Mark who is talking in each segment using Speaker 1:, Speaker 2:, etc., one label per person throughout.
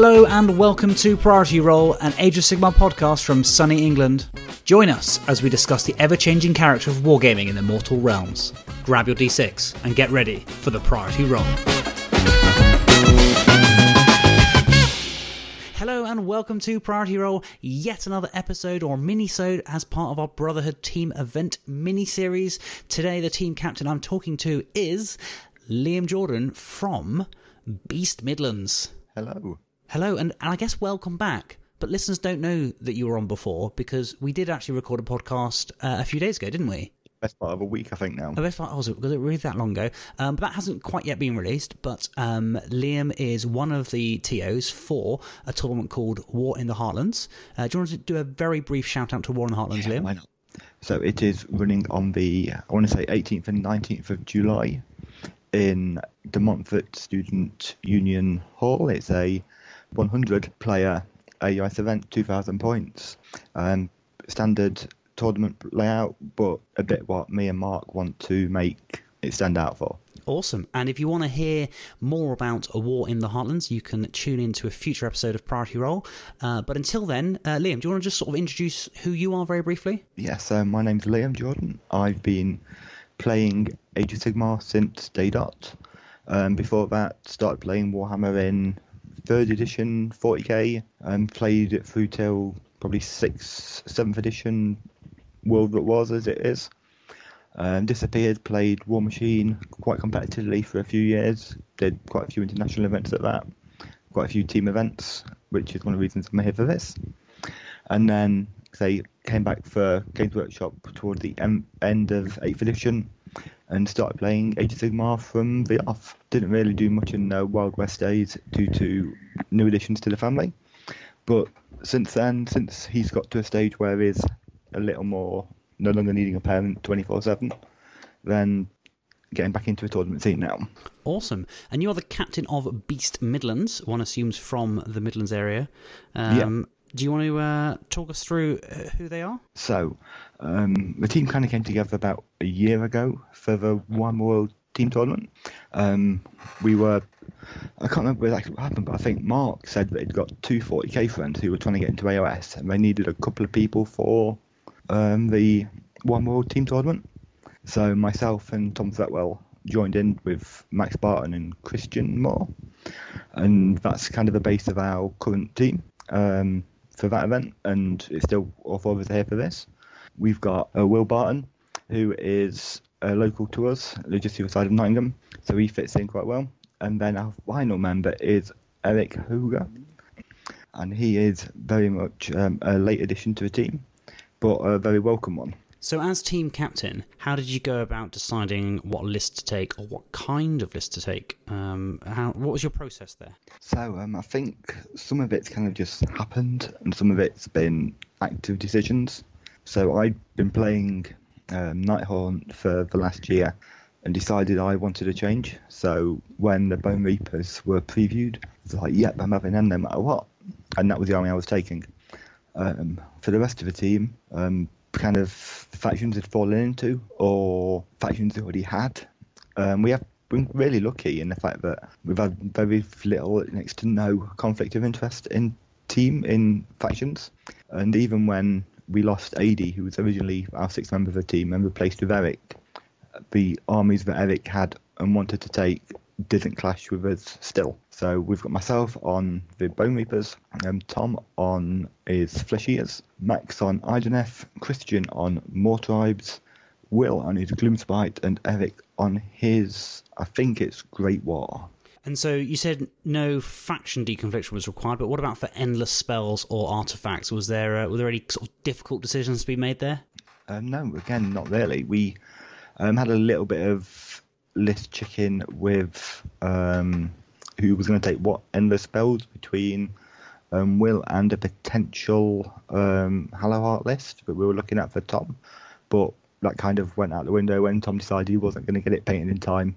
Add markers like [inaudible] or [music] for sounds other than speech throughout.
Speaker 1: Hello and welcome to Priority Roll, an Age of Sigmar podcast from sunny England. Join us as we discuss the ever changing character of wargaming in the mortal realms. Grab your d6 and get ready for the Priority Roll. Hello and welcome to Priority Roll, yet another episode or mini-sode as part of our Brotherhood Team event mini-series. Today the team captain I'm talking to is Liam Jordan from Beast Midlands.
Speaker 2: Hello.
Speaker 1: Hello, and, and I guess welcome back. But listeners don't know that you were on before because we did actually record a podcast uh, a few days ago, didn't we?
Speaker 2: Best part of a week, I think now.
Speaker 1: Oh, best part, was it, was it really that long ago? Um, but that hasn't quite yet been released. But um, Liam is one of the TOs for a tournament called War in the Heartlands. Uh, do you want to do a very brief shout out to War in the Heartlands,
Speaker 2: Yeah,
Speaker 1: Liam?
Speaker 2: why not? So it is running on the, I want to say 18th and 19th of July in De Montfort Student Union Hall. It's a 100 player AOS event, 2,000 points. Um, standard tournament layout, but a bit what me and Mark want to make it stand out for.
Speaker 1: Awesome. And if you want to hear more about A War in the Heartlands, you can tune in to a future episode of Priority Roll. Uh, but until then, uh, Liam, do you want to just sort of introduce who you are very briefly?
Speaker 2: Yes, um, my name's Liam Jordan. I've been playing Age of Sigmar since day dot. Um, before that, started playing Warhammer in third edition, 40k, and played it through till probably sixth, seventh edition, world that was as it is. Um, disappeared, played Warmachine quite competitively for a few years. Did quite a few international events at that, quite a few team events, which is one of the reasons I'm here for this. And then they came back for Games Workshop toward the end of 8th edition and started playing Age of Sigmar from the off. Didn't really do much in the Wild West days due to new additions to the family. But since then, since he's got to a stage where he's a little more no longer needing a parent 24 7, then getting back into a tournament scene now.
Speaker 1: Awesome. And you're the captain of Beast Midlands, one assumes from the Midlands area. Um, Do you want to uh, talk us through uh, who they are?
Speaker 2: So, um, the team kind of came together about a year ago for the One World Team Tournament. Um, we were, I can't remember exactly what happened, but I think Mark said that he'd got two 40k friends who were trying to get into AOS and they needed a couple of people for um, the One World Team Tournament. So, myself and Tom Thetwell joined in with Max Barton and Christian Moore, and that's kind of the base of our current team. Um, for that event, and it's still all four of us here for this. We've got uh, Will Barton, who is uh, local to us, just the other side of Nottingham, so he fits in quite well. And then our final member is Eric Huger, and he is very much um, a late addition to the team, but a very welcome one.
Speaker 1: So, as team captain, how did you go about deciding what list to take or what kind of list to take? Um, how, what was your process there?
Speaker 2: So um, I think some of it's kind of just happened, and some of it's been active decisions. So I'd been playing um, Nighthaunt for the last year, and decided I wanted a change. So when the Bonereapers were previewed, I was like, "Yep, I'm having them no matter what," and that was the army I was taking. Um, for the rest of the team, um, kind of factions had fallen into, or factions they already had. Um, we have been really lucky in the fact that we've had very little, next to no conflict of interest in team in factions, and even when we lost AD, who was originally our sixth member of the team, and replaced with Eric, the armies that Eric had and wanted to take didn't clash with us still. So we've got myself on the Bonereapers, um, Tom on his Flesh Eaters, Max on Idoneth, Christian on Mawtribes, Will on his Gloomspite, and Eric on his, I think it's Great War.
Speaker 1: And so you said no faction deconfliction was required, but what about for endless spells or artifacts? Was there uh, were there any sort of difficult decisions to be made there?
Speaker 2: Um, no, again, not really. We um, had a little bit of list chicken with um, who was going to take what endless spells between um, Will and a potential um, Hallowheart list that we were looking at for Tom. But that kind of went out the window when Tom decided he wasn't going to get it painted in time.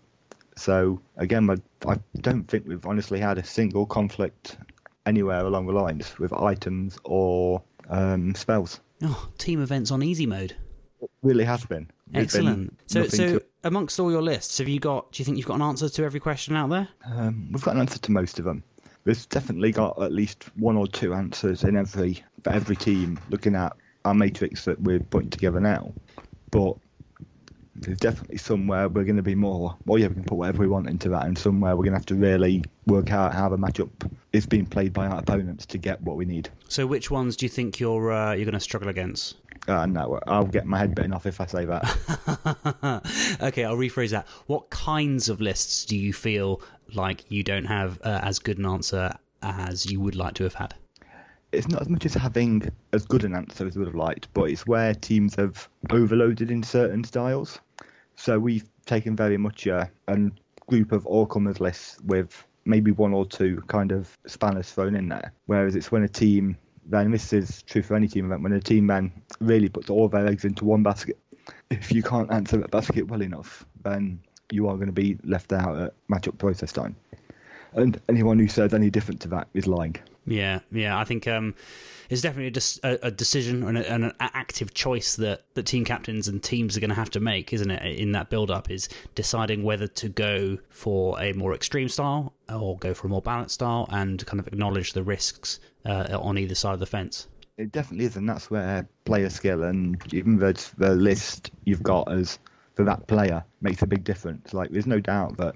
Speaker 2: So again, I, I don't think we've honestly had a single conflict anywhere along the lines with items or um, spells.
Speaker 1: Oh, team events on easy mode.
Speaker 2: It really has been. We've been
Speaker 1: Excellent. So, so
Speaker 2: to-
Speaker 1: amongst all your lists, have you got? Do you think you've got an answer to every question out there?
Speaker 2: Um, we've got an answer to most of them. there's definitely got at least one or two answers in every for every team looking at our matrix that we're putting together now. But there's definitely somewhere we're going to be more. Well, yeah, we can put whatever we want into that, and somewhere we're going to have to really work out how the matchup is being played by our opponents to get what we need.
Speaker 1: So, which ones do you think you're uh, you're going to struggle against?
Speaker 2: Uh, no, I'll get my head bitten off if I say that. [laughs]
Speaker 1: okay, I'll rephrase that. What kinds of lists do you feel like you don't have uh, as good an answer as you would like to have had?
Speaker 2: It's not as much as having as good an answer as we would have liked, but it's where teams have overloaded in certain styles. So we've taken very much a, a group of all comers lists with maybe one or two kind of spanners thrown in there. Whereas it's when a team, then this is true for any team event, when a team then really puts all their eggs into one basket. If you can't answer that basket well enough, then you are going to be left out at matchup process time. And anyone who says any different to that is lying.
Speaker 1: Yeah, yeah. I think um, it's definitely a, a, decision and, a, an active choice that, that team captains and teams are going to have to make, isn't it? In that build up, is deciding whether to go for a more extreme style or go for a more balanced style, and kind of acknowledge the risks uh, on either side of the fence.
Speaker 2: It definitely is, and that's where player skill and even the, the list you've got as for that player makes a big difference. Like, there's no doubt that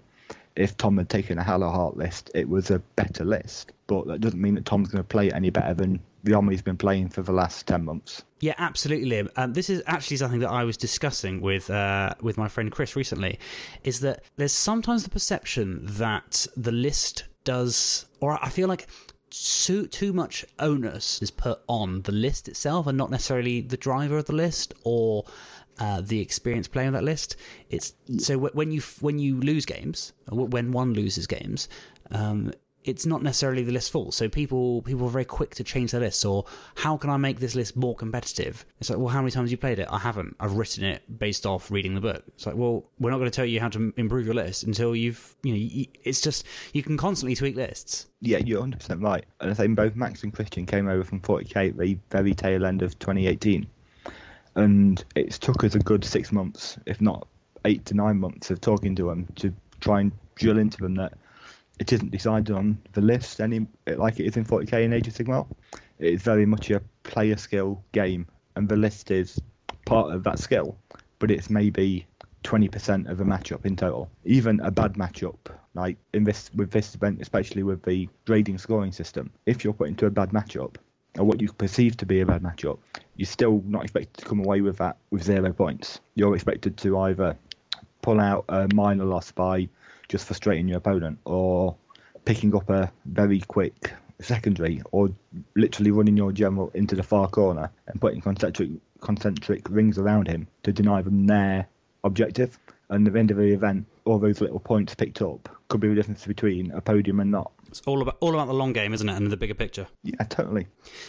Speaker 2: if Tom had taken a Hallowheart list, it was a better list. But that doesn't mean that Tom's going to play it any better than the army's been playing for the last 10 months.
Speaker 1: Yeah, absolutely, Liam. Um, this is actually something that I was discussing with uh, with my friend Chris recently. Is that there's sometimes the perception that the list does, or I feel like too too much onus is put on the list itself, and not necessarily the driver of the list or uh, the experience playing that list. It's so when you when you lose games, when one loses games, um, it's not necessarily the list full. So people people are very quick to change their lists. Or how can I make this list more competitive? It's like, well, how many times have you played it? I haven't. I've written it based off reading the book. It's like, well, we're not going to tell you how to improve your list until you've you know. It's just you can constantly tweak lists.
Speaker 2: Yeah, you're 100 percent right. And I think both Max and Christian came over from 40k at the very tail end of 2018 and it's took us a good six months, if not eight to nine months, of talking to them to try and drill into them that it isn't decided on the list any like it is in 40k in Age of Sigmar. It is very much a player skill game, and the list is part of that skill, but it's maybe 20% of a matchup in total. Even a bad matchup, like in this with this event, especially with the grading scoring system, if you're put into a bad matchup, or what you perceive to be a bad matchup, you're still not expected to come away with that with zero points. You're expected to either pull out a minor loss by just frustrating your opponent, or picking up a very quick secondary, or literally running your general into the far corner and putting concentric concentric rings around him to deny them their objective. And at the end of the event, all those little points picked up could be the difference between a podium and not.
Speaker 1: It's all about all about the long game, isn't it, and the bigger picture.
Speaker 2: Yeah, totally.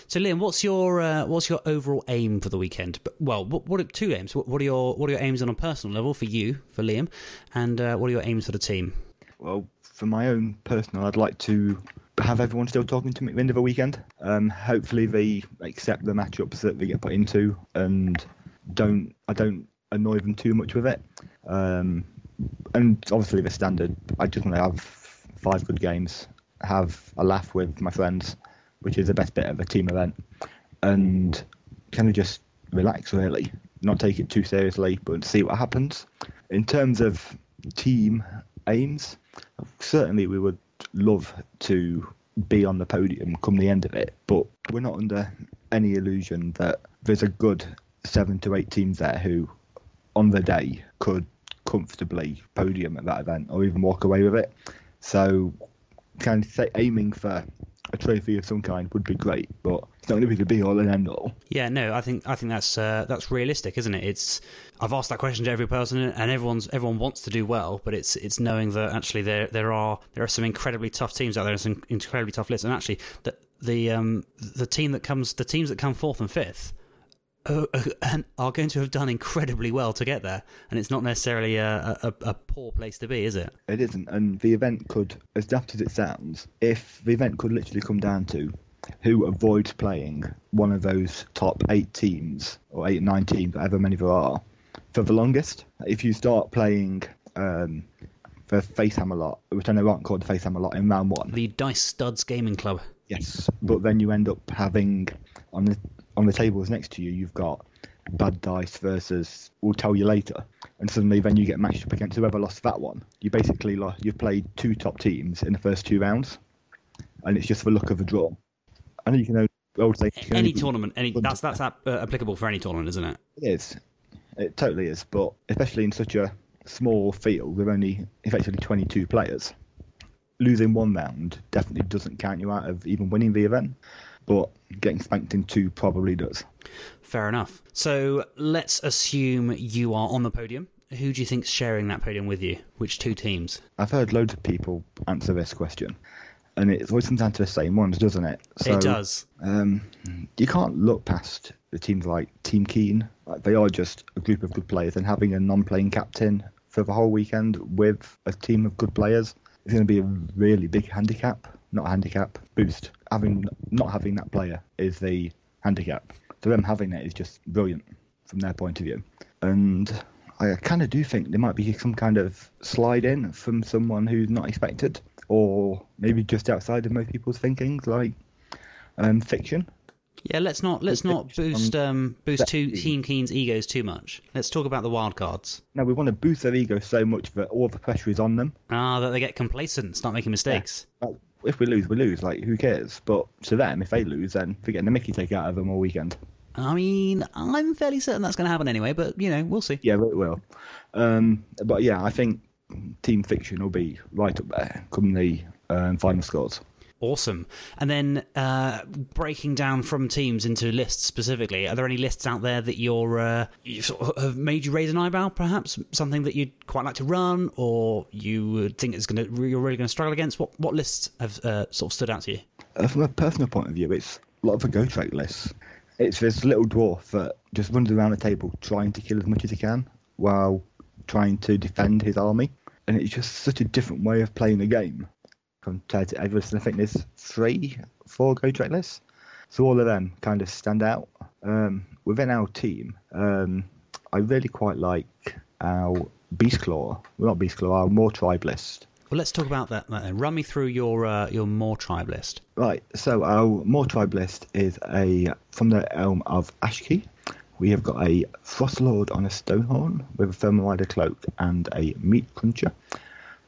Speaker 1: So, Liam, what's your uh, what's your overall aim for the weekend? Well, what, what are two aims? What, what, are your what are your aims on a personal level for you, for Liam, and uh, what are your aims for the team?
Speaker 2: Well, for my own personal, I'd like to have everyone still talking to me at the end of the weekend. Um, hopefully, they accept the matchups that they get put into, and don't I don't annoy them too much with it. Um, and obviously the standard. I just want to have five good games have a laugh with my friends, which is the best bit of a team event, and kind of just relax really, not take it too seriously, but see what happens. In terms of team aims, certainly we would love to be on the podium come the end of it, but we're not under any illusion that there's a good seven to eight teams there who, on the day, could comfortably podium at that event or even walk away with it. So kind of say aiming for a trophy of some kind would be great, but it's not going to be the be all and end all.
Speaker 1: Yeah, no, I think I think that's uh, that's realistic, isn't it? It's I've asked that question to every person, and everyone's everyone wants to do well, but it's it's knowing that actually there there are there are some incredibly tough teams out there, and some incredibly tough lists, and actually the the um the team that comes the teams that come fourth and fifth uh, are going to have done incredibly well to get there, and it's not necessarily a, a, a, poor place to be, is it?
Speaker 2: It isn't, and the event could, as daft as it sounds, if the event could literally come down to who avoids playing one of those top eight teams or eight nine teams, however many there are, for the longest. If you start playing um, the Facehammer lot, which I know aren't called the Facehammer lot in round one.
Speaker 1: The Dice Studs Gaming Club.
Speaker 2: Yes, but then you end up having on the on the tables next to you, you've got bad dice versus we'll tell you later, and suddenly then you get matched up against whoever lost that one. You basically lo- you've played two top teams in the first two rounds, and it's just the luck of a draw. I know you can only I would say you can
Speaker 1: Any tournament, any that's that's uh, applicable for any tournament, isn't it?
Speaker 2: It is. It totally is. But especially in such a small field with only effectively 22 players, losing one round definitely doesn't count you out of even winning the event. But getting spanked in two probably does.
Speaker 1: Fair enough. So let's assume you are on the podium. Who do you think's sharing that podium with you? Which two teams?
Speaker 2: I've heard loads of people answer this question, and it always comes down to the same ones, doesn't it?
Speaker 1: it does.
Speaker 2: Um, you can't look past the teams like Team Keen. Like they are just a group of good players, and having a non-playing captain for the whole weekend with a team of good players is going to be a really big handicap. Not a handicap, boost. Having not having that player is the handicap. So them having it is just brilliant from their point of view. And I kind of do think there might be some kind of slide in from someone who's not expected, or maybe just outside of most people's thinkings, like um, fiction.
Speaker 1: Yeah, let's not let's not boost um, boost two Team Keen's egos too much. Let's talk about the wild cards.
Speaker 2: No, we want to boost their ego so much that all the pressure is on them.
Speaker 1: Ah, that they get complacent, start making mistakes.
Speaker 2: Like, if we lose, we lose. Like, who cares? But to them, if they lose, then they're getting the Mickey take out of them all weekend.
Speaker 1: I mean, I'm fairly certain that's going to happen anyway, but you know, we'll see.
Speaker 2: Yeah, it will. Um, but yeah, I think Team Fiction will be right up there come the um, final scores.
Speaker 1: Awesome. And then uh, breaking down from teams into lists specifically, are there any lists out there that you're uh, you sort of have made you raise an eyebrow? Perhaps something that you'd quite like to run, or you think is going to you're really going to struggle against? What what lists have uh, sort of stood out to you?
Speaker 2: Uh, from a personal point of view, it's a lot of the Gotrek lists. It's this little dwarf that just runs around the table trying to kill as much as he can while trying to defend his army. And it's just such a different way of playing the game compared to Everest. I think there's three, four Gotrek lists. So all of them kind of stand out. Um, within our team, um, I really quite like our Beastclaw, well, not Beastclaw, our Mawtribe list.
Speaker 1: Well, let's talk about that. Then. Run me through your uh, your Mawtribe list.
Speaker 2: Right, so our Mawtribe list is a from the elm of Ashki. We have got a Frostlord on a Stonehorn with a Thermal Rider cloak and a Meat Cruncher.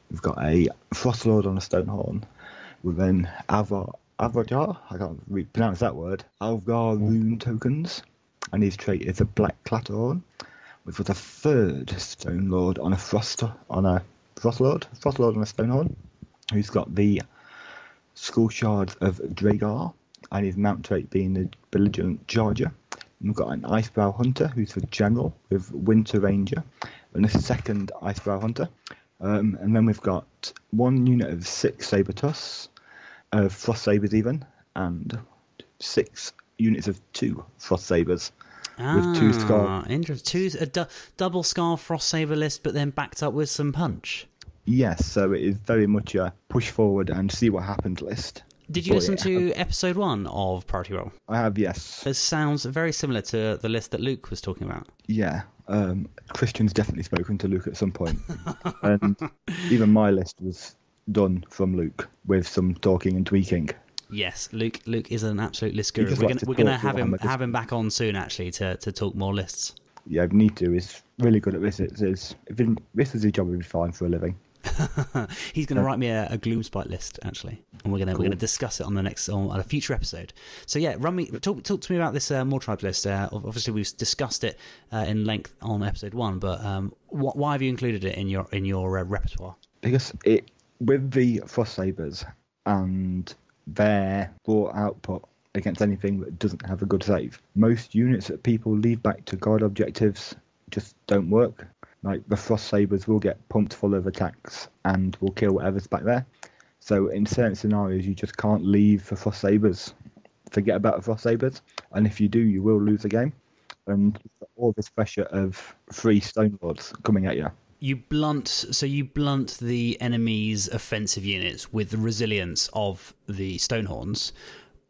Speaker 2: We've got a Frostlord on a Stonehorn with an Avar Avajar, I can't re- pronounce that word, Alvagr rune tokens, and his trait is a Black Clatterhorn. We've got a third Stone Lord on a Frost on a Frostlord, Frostlord on a Stonehorn, who's got the Skull Shards of Dragath, and his mount trait being the Belligerent Charger. We've got an Icebrow Hunter, who's the General, with Winter Ranger, and a second Icebrow Hunter. Um, and then we've got one unit of six Saber Tusks, of Frost Sabers even, and six units of two Frost Sabers. With two Scar-
Speaker 1: Ah, interesting. Two a du- double scar frost saber list, but then backed up with some punch.
Speaker 2: Yes, so it is very much a push forward and see what happens list.
Speaker 1: Did you
Speaker 2: But
Speaker 1: listen
Speaker 2: yeah,
Speaker 1: to episode one of Priority Roll?
Speaker 2: I have, yes.
Speaker 1: This sounds very similar to the list that Luke was talking about.
Speaker 2: Yeah, um, Christian's definitely spoken to Luke at some point, [laughs] and even my list was done from Luke with some talking and tweaking.
Speaker 1: Yes, Luke. Luke is an absolute list guru. We're we're gonna have him
Speaker 2: much-
Speaker 1: have him back on soon, actually, to to talk more lists.
Speaker 2: Yeah, need to. Is really good at this. It's, it's this is his job, he'd be fine for a living. [laughs]
Speaker 1: He's going to write me a, a Gloomspite list, actually, and we're going to we're going to discuss it on the next on a future episode. So yeah, run me talk talk to me about this uh, Mawtribes list. Uh, obviously, we've discussed it uh, in length on episode one, but um, wh- why have you included it in your in your uh, repertoire?
Speaker 2: because it with the frost sabers and their raw output against anything that doesn't have a good save, most units that people leave back to guard objectives just don't work. Like the frost sabers will get pumped full of attacks and will kill whatever's back there. So in certain scenarios, you just can't leave the frost sabers. Forget about the frost sabers, and if you do, you will lose the game. And all this pressure of three stone lords coming at you.
Speaker 1: You blunt so you blunt the enemy's offensive units with the resilience of the Stonehorns.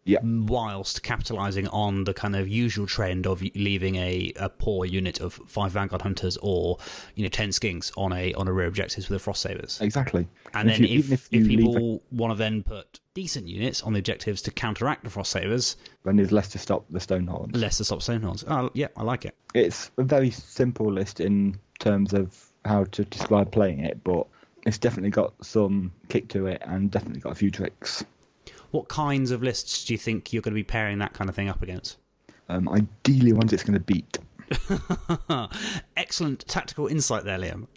Speaker 2: Yeah.
Speaker 1: whilst capitalizing on the kind of usual trend of leaving a, a poor unit of five Vanguard Hunters or you know ten Skinks on a on a rear objectives with the Frost Sabers.
Speaker 2: Exactly.
Speaker 1: And then
Speaker 2: you-
Speaker 1: if, if,
Speaker 2: leave
Speaker 1: people want to then put decent units on the objectives to counteract the Frost Sabers,
Speaker 2: when there's less to stop the Stonehorns.
Speaker 1: less to stop Stonehorns. Oh, yeah, I like it.
Speaker 2: It's a very simple list in terms of how to describe playing it, but it's definitely got some kick to it and definitely got a few tricks.
Speaker 1: What kinds of lists do you think you're going to be pairing that kind of thing up against?
Speaker 2: Um, ideally, ones it's going to beat. [laughs]
Speaker 1: Excellent tactical insight there, Liam.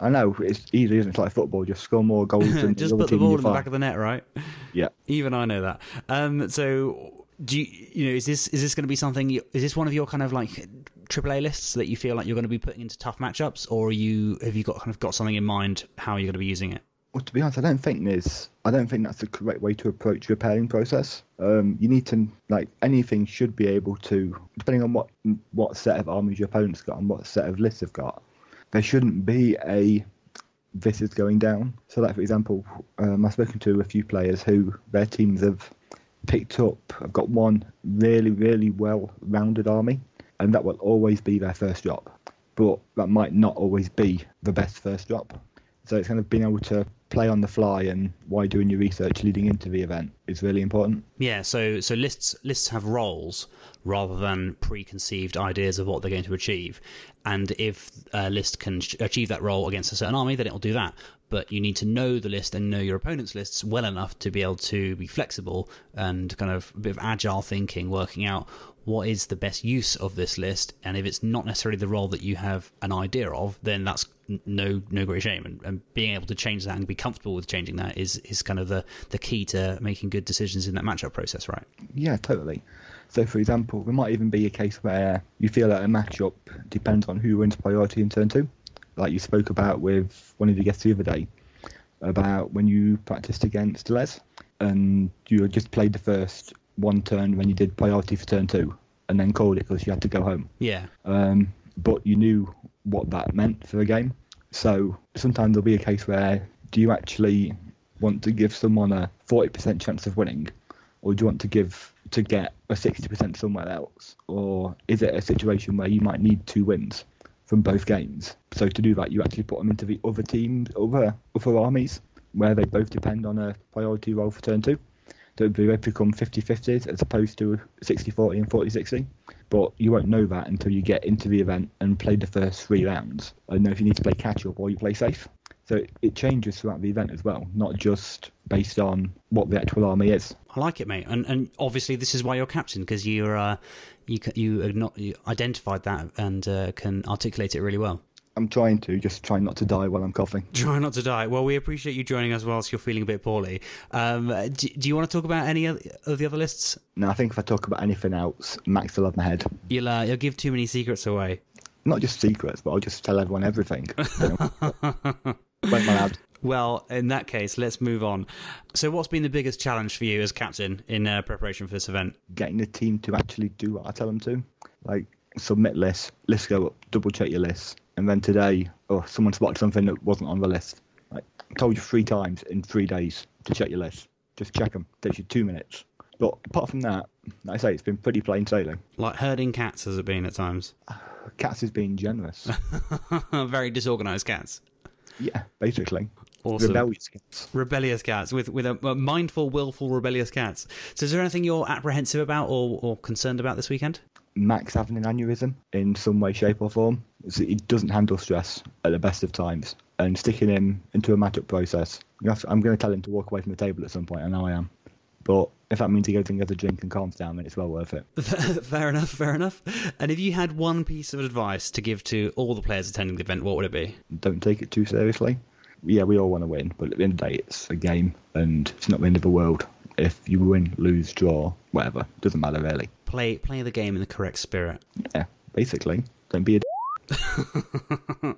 Speaker 2: I know it's easy, isn't it? It's like football, just score more goals [laughs] than
Speaker 1: Just
Speaker 2: the
Speaker 1: put the ball in the back of the net, right?
Speaker 2: Yeah,
Speaker 1: Even I know that. Um, so, do you, you know? Is this is this going to be something? You, is this one of your kind of like AAA lists that you feel like you're going to be putting into tough matchups, or are you have you got kind of got something in mind how you're going to be using it?
Speaker 2: Well, to be honest, I don't think there's. I don't think that's the correct way to approach your pairing process. Um, you need to like anything should be able to, depending on what what set of armies your opponent's got and what set of lists they've got. There shouldn't be a this is going down. So, like for example, um, I've spoken to a few players who their teams have picked up. I've got one really, really well-rounded army, and that will always be their first drop. But that might not always be the best first drop. So it's kind of being able to play on the fly and while doing your research leading into the event is really important.
Speaker 1: Yeah, so so lists lists have roles rather than preconceived ideas of what they're going to achieve, and if a list can achieve that role against a certain army, then it'll do that. But you need to know the list and know your opponent's lists well enough to be able to be flexible and kind of a bit of agile thinking, working out what is the best use of this list, and if it's not necessarily the role that you have an idea of, then that's no no great shame. And, and being able to change that and be comfortable with changing that is is kind of the the key to making good decisions in that matchup process, right?
Speaker 2: Yeah, totally. So, for example, there might even be a case where you feel that a matchup depends on who wins priority in turn two, like you spoke about with one of your guests the other day about when you practiced against Les and you just played the first one turn when you did priority for turn two and then called it because you had to go home.
Speaker 1: Yeah,
Speaker 2: um, but you knew what that meant for the game. So sometimes there'll be a case where do you actually want to give someone a 40% chance of winning, or do you want to give to get a 60% somewhere else, or is it a situation where you might need two wins from both games? So to do that, you actually put them into the other teams, other other armies, where they both depend on a priority roll for turn two. So they both become 50-50s as opposed to 60-40 and 40-60 but you won't know that until you get into the event and play the first three rounds. I know if you need to play catch up or you play safe. So it, changes throughout the event as well, not just based on what the actual army is.
Speaker 1: I like it, mate. And and obviously this is why you're captain because you're uh, you you, not, you identified that and uh, can articulate it really well.
Speaker 2: I'm trying to just try not to die while I'm coughing. [laughs]
Speaker 1: Try not to die. Well, we appreciate you joining us whilst you're feeling a bit poorly. Um, do, do you want to talk about any of the other lists?
Speaker 2: Now I think if I talk about anything else, Max will have my head.
Speaker 1: You'll uh, you'll give too many secrets away.
Speaker 2: Not just secrets, but I'll just tell everyone everything. [laughs] You know? Won't my lad.
Speaker 1: Well, in that case, let's move on. So, what's been the biggest challenge for you as captain in uh, preparation for this event?
Speaker 2: Getting the team to actually do what I tell them to. Like submit lists, lists go up, double check your lists, and then today, oh, someone spotted something that wasn't on the list. Like I told you three times in three days to check your list. Just check them. Takes you two minutes. But apart from that, like I say, it's been pretty plain sailing.
Speaker 1: Like herding cats, has it been at times? [sighs]
Speaker 2: Cats is being generous. [laughs]
Speaker 1: Very disorganized cats.
Speaker 2: yeah, basically.
Speaker 1: Awesome.
Speaker 2: Rebellious cats.
Speaker 1: Rebellious cats with with a, a mindful, willful, rebellious cats. So, is there anything you're apprehensive about or, or concerned about this weekend?
Speaker 2: Max having an aneurysm in some way, shape, or form. So he doesn't handle stress at the best of times. And sticking him into a matchup process, to- I'm going to tell him to walk away from the table at some point. I know I am. But if that means he goes and gets a drink and calms down, then it's well worth it. [laughs]
Speaker 1: fair enough, fair enough. And if you had one piece of advice to give to all the players attending the event, what would it be?
Speaker 2: Don't take it too seriously. Yeah, we all want to win, but at the end of the day, it's a game, and it's not the end of the world. If you win, lose, draw, whatever, doesn't matter really.
Speaker 1: Play play the game in the correct spirit.
Speaker 2: Yeah, basically, don't be a. D- [laughs]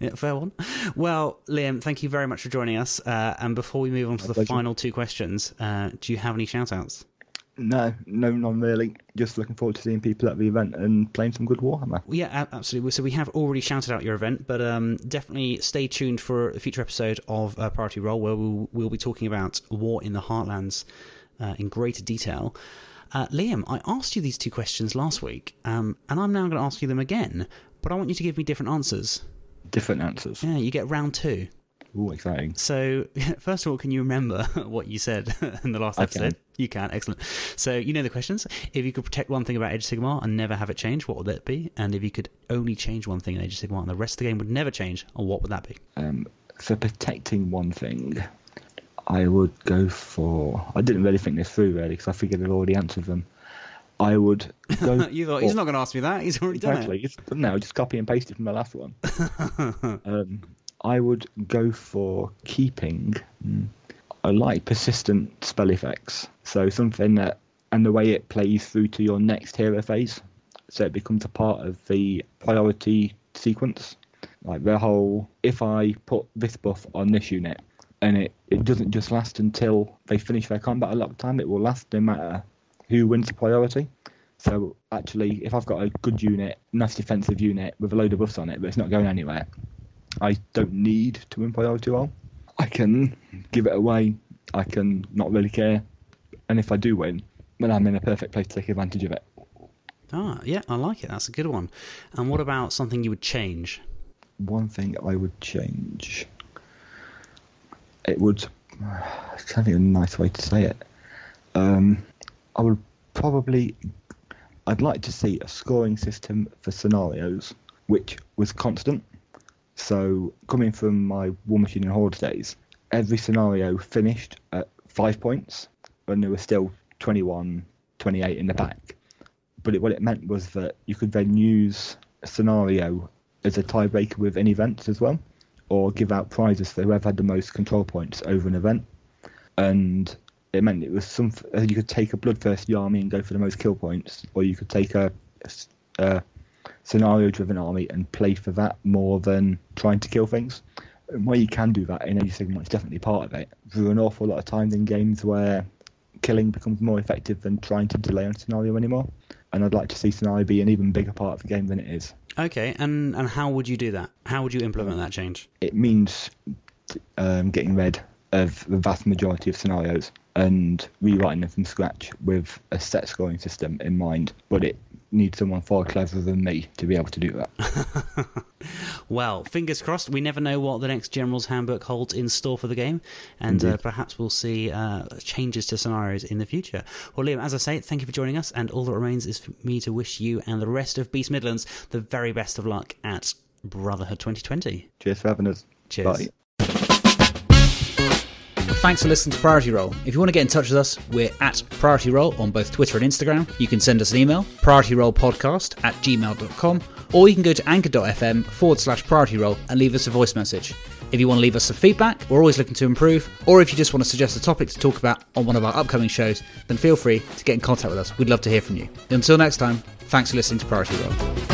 Speaker 1: Yeah, fair one. Well, Liam, thank you very much for joining us. Uh, and before we move on to
Speaker 2: My
Speaker 1: the
Speaker 2: pleasure.
Speaker 1: final two questions, uh, do you have any shout outs?
Speaker 2: no, no, none really. Just looking forward to seeing people at the event and playing some good Warhammer.
Speaker 1: Yeah, absolutely. So we have already shouted out your event, but um, definitely stay tuned for a future episode of uh, Priority Roll where we'll, we'll be talking about War in the Heartlands uh, in greater detail. Uh, Liam, I asked you these two questions last week, um, and I'm now going to ask you them again, but I want you to give me different answers.
Speaker 2: Different answers.
Speaker 1: Yeah, you get round two.
Speaker 2: Ooh, exciting.
Speaker 1: So, [laughs] first of all, can you remember [laughs] what you said [laughs] in the last episode?
Speaker 2: can.
Speaker 1: You can, excellent. So, you know the questions. If you could protect one thing about Age of Sigmar and never have it change, what would that be? And if you could only change one thing in Age of Sigmar and the rest of the game would never change, what would that be?
Speaker 2: Um, for protecting one thing, I would go for. I didn't really think this through really because I figured I'd already answered them. I would go. [laughs]
Speaker 1: you thought, he's not going to ask me that. He's already done
Speaker 2: exactly.
Speaker 1: it.
Speaker 2: It's done now. Just copy and paste it from the last one. [laughs] um, I would go for keeping. mm, I like persistent spell effects. So something that and the way it plays through to your next hero phase, so it becomes a part of the priority sequence. Like the whole, if I put this buff on this unit, and it, it doesn't just last until they finish their combat a lot of time, it will last no matter who wins the priority. So actually, if I've got a good unit, nice defensive unit with a load of buffs on it, but it's not going anywhere, I don't need to win priority roll. I can give it away. I can not really care, and if I do win, then I'm in a perfect place to take advantage of it.
Speaker 1: Ah, yeah, I like it. That's a good one. And what about something you would change?
Speaker 2: One thing I would change. It would. [sighs] It's kind of a nice way to say it. Um, I would probably. I'd like to see a scoring system for scenarios which was constant. So, coming from my Warmachine and Horde days, every scenario finished at five points, and there were still 21, 28 in the back. But it, what it meant was that you could then use a scenario as a tiebreaker with an event as well, or give out prizes for whoever had the most control points over an event. And it meant it was some. uh, You could take a bloodthirsty army and go for the most kill points, or you could take a, a scenario-driven army and play for that more than trying to kill things. And where you can do that in Age of Sigmar, it's definitely part of it. There are an awful lot of times in games where killing becomes more effective than trying to delay on a scenario anymore. And I'd like to see scenario be an even bigger part of the game than it is.
Speaker 1: Okay, and, and how would you do that? How would you implement that change?
Speaker 2: It means um, getting rid of the vast majority of scenarios and rewriting them from scratch with a set scoring system in mind. But it needs someone far cleverer than me to be able to do that. [laughs]
Speaker 1: Well, fingers crossed. We never know what the next General's Handbook holds in store for the game, and uh, perhaps we'll see uh, changes to scenarios in the future. Well, Liam, as I say, thank you for joining us, and all that remains is for me to wish you and the rest of Beast Midlands the very best of luck at Brotherhood 2020.
Speaker 2: Cheers for having us.
Speaker 1: Cheers.
Speaker 2: Bye.
Speaker 1: Thanks for listening to Priority Roll. If you want to get in touch with us, we're at Priority Roll on both Twitter and Instagram. You can send us an email, priorityrollpodcast at gmail.com, or you can go to anchor.fm forward slash priority roll and leave us a voice message. If you want to leave us some feedback, we're always looking to improve, or if you just want to suggest a topic to talk about on one of our upcoming shows, then feel free to get in contact with us. We'd love to hear from you. Until next time, thanks for listening to Priority Roll.